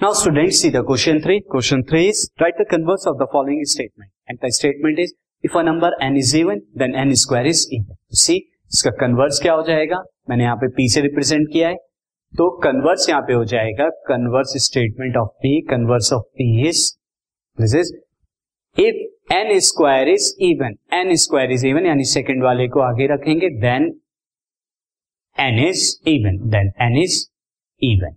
Now students see the question 3. Question 3 is write the converse of the following statement. And the statement is if a number n is even then n square is even. See इसका converse क्या हो जाएगा मैंने यहाँ पे p से represent किया है तो कन्वर्स यहाँ पे हो जाएगा converse statement of p converse of p is this is if n square is even n square is even यानी सेकंड वाले को आगे रखेंगे then n is even then n is even